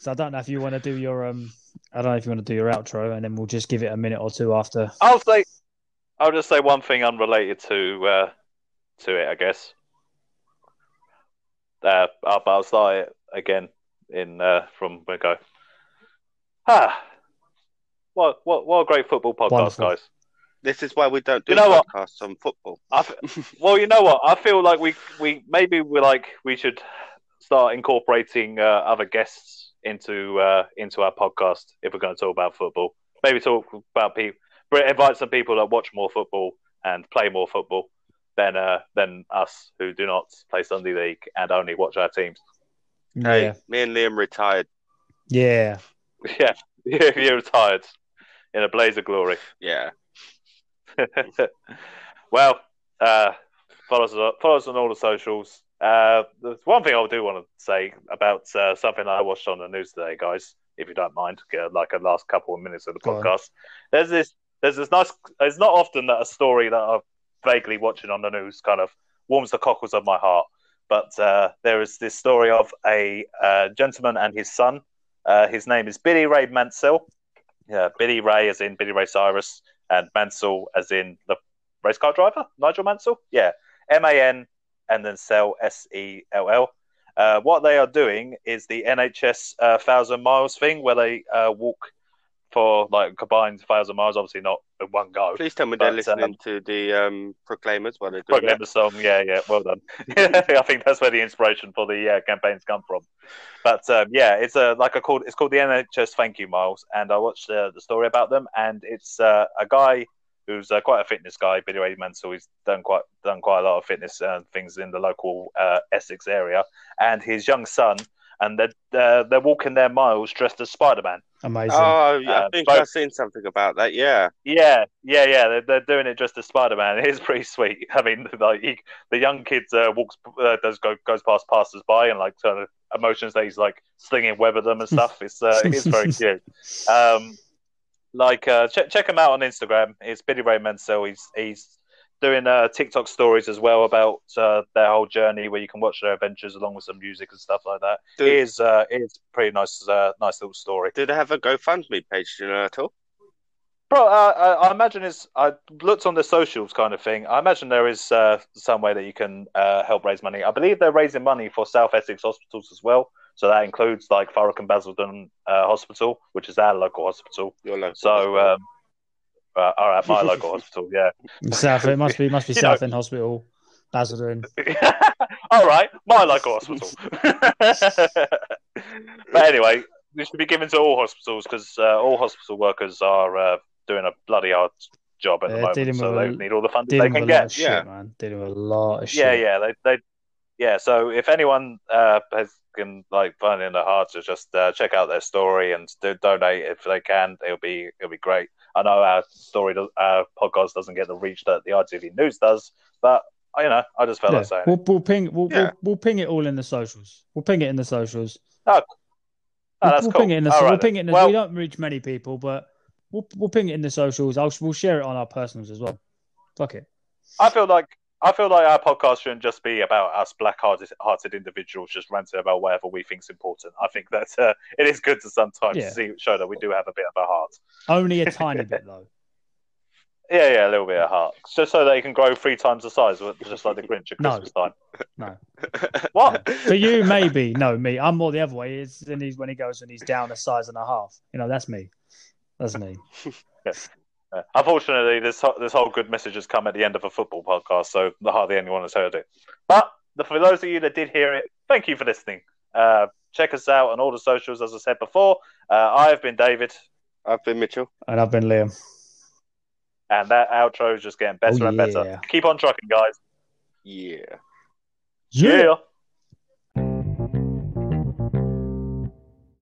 So I don't know if you want to do your um. I don't know if you want to do your outro, and then we'll just give it a minute or two after. I'll say, I'll just say one thing unrelated to uh, to it, I guess. Uh, I'll, I'll start it again in uh, from where we go. Ah, what what what a great football podcast, Wonderful. guys. This is why we don't do You know what? podcasts on football. I f- well, you know what? I feel like we we maybe we like we should start incorporating uh, other guests into uh, into our podcast if we're going to talk about football. Maybe talk about people, invite some people that watch more football and play more football than uh, than us who do not play Sunday league and only watch our teams. Hey, Yeah, me and Liam retired. yeah. <laughs> Yeah, you're retired in a blaze of glory. Yeah. <laughs> well, uh, follow us, follow us on all the socials. Uh, there's one thing I do want to say about uh, something I watched on the news today, guys. If you don't mind, get like a last couple of minutes of the Go on. podcast. There's this, there's this nice. It's not often that a story that I'm vaguely watching on the news kind of warms the cockles of my heart. But uh, there is this story of a uh, gentleman and his son. Uh, his name is Billy Ray Mansell. Yeah, Billy Ray as in Billy Ray Cyrus, and Mansell as in the race car driver, Nigel Mansell. Yeah, M A N and then sell S E L L. Uh, what they are doing is the NHS uh, thousand miles thing, where they uh, walk for like combined thousand miles. Obviously, not in one go. Please tell me they're listening um, to the um, Proclaimers while they do Proclaim that. song, yeah, yeah, well done. <laughs> I think that's where the inspiration for the uh, campaigns come from. But um, yeah, it's a like a called it's called the NHS Thank You Miles, and I watched uh, the story about them, and it's uh, a guy who's uh, quite a fitness guy, Billy Ray Mansell. He's done quite done quite a lot of fitness uh, things in the local uh, Essex area, and his young son, and they're uh, they're walking their miles dressed as Spider Man. Amazing. Oh, yeah, I Uh, think both- I've seen something about that. Yeah. Yeah, yeah, yeah. They're, they're doing it just as Spider Man. <laughs> It is pretty sweet. I mean, like he, the young kid uh, walks, uh, does go goes past passers by and like sort of emotions that he's like slinging web at them and stuff. It's uh, it's very <laughs> cute. Um, like uh, check check him out on Instagram. It's Billy Ray Mansell. He's he's doing uh, TikTok stories as well about uh, their whole journey, where you can watch their adventures along with some music and stuff like that. Do, It is uh, it is pretty nice, uh, nice little story. do they have a GoFundMe page, do you know at all? Bro, uh, I, I imagine it's. I looked on the socials, kind of thing. I imagine there is uh, some way that you can uh, help raise money. I believe they're raising money for South Essex hospitals as well. So that includes like Thurrock and Basildon uh, Hospital, which is our local hospital. Your local So, um, uh, all right, my <laughs> local hospital, yeah. South. It must be must be <laughs> You South End Hospital, Basildon. <laughs> all right, my local hospital. but anyway, this should be given to all hospitals because uh, all hospital workers are uh, doing a bloody hard job at the They're moment, so they a- need all the funding they can a lot of get. shit, Yeah. man. Dealing with a lot of shit. Yeah, yeah, they, they, yeah. So if anyone uh, has can like find in their heart to just uh, check out their story and do, donate if they can, it'll be it'll be great. I know our story, does- our podcast doesn't get the reach that the ITV News does, but uh, you know, I just felt Yeah. like saying. We'll, we'll ping we'll, Yeah. we'll we'll ping it all in the socials. We'll ping it in the socials. Oh, that's we'll cool. ping it in the All we'll right ping it in the, well, we don't reach many people, but we'll we'll ping it in the socials. I'll we'll share it on our personals as well. Fuck it. I feel like I feel like our podcast shouldn't just be about us black-hearted individuals just ranting about whatever we think's important. I think that uh, it is good to sometimes Yeah. see show that we do have a bit of a heart. Only a tiny bit though. <laughs> Yeah, yeah, a little bit of heart, just so they can grow three times the size, just like the <laughs> Grinch at No. Christmas time. No. <laughs> What? For you, maybe. No, me. I'm more the other way. When he goes and he's down a size and a half. You know, that's me. That's me. Uh, Unfortunately, this this whole good message has come at the end of a football podcast, so hardly anyone has heard it. But for those of you that did hear it, thank you for listening. Uh, check us out on all the socials, as I said before. Uh, I have been David, I've been Mitchell. And I've been Liam. and that outro is just getting better Oh, and better. Keep on trucking, guys. Yeah. yeah.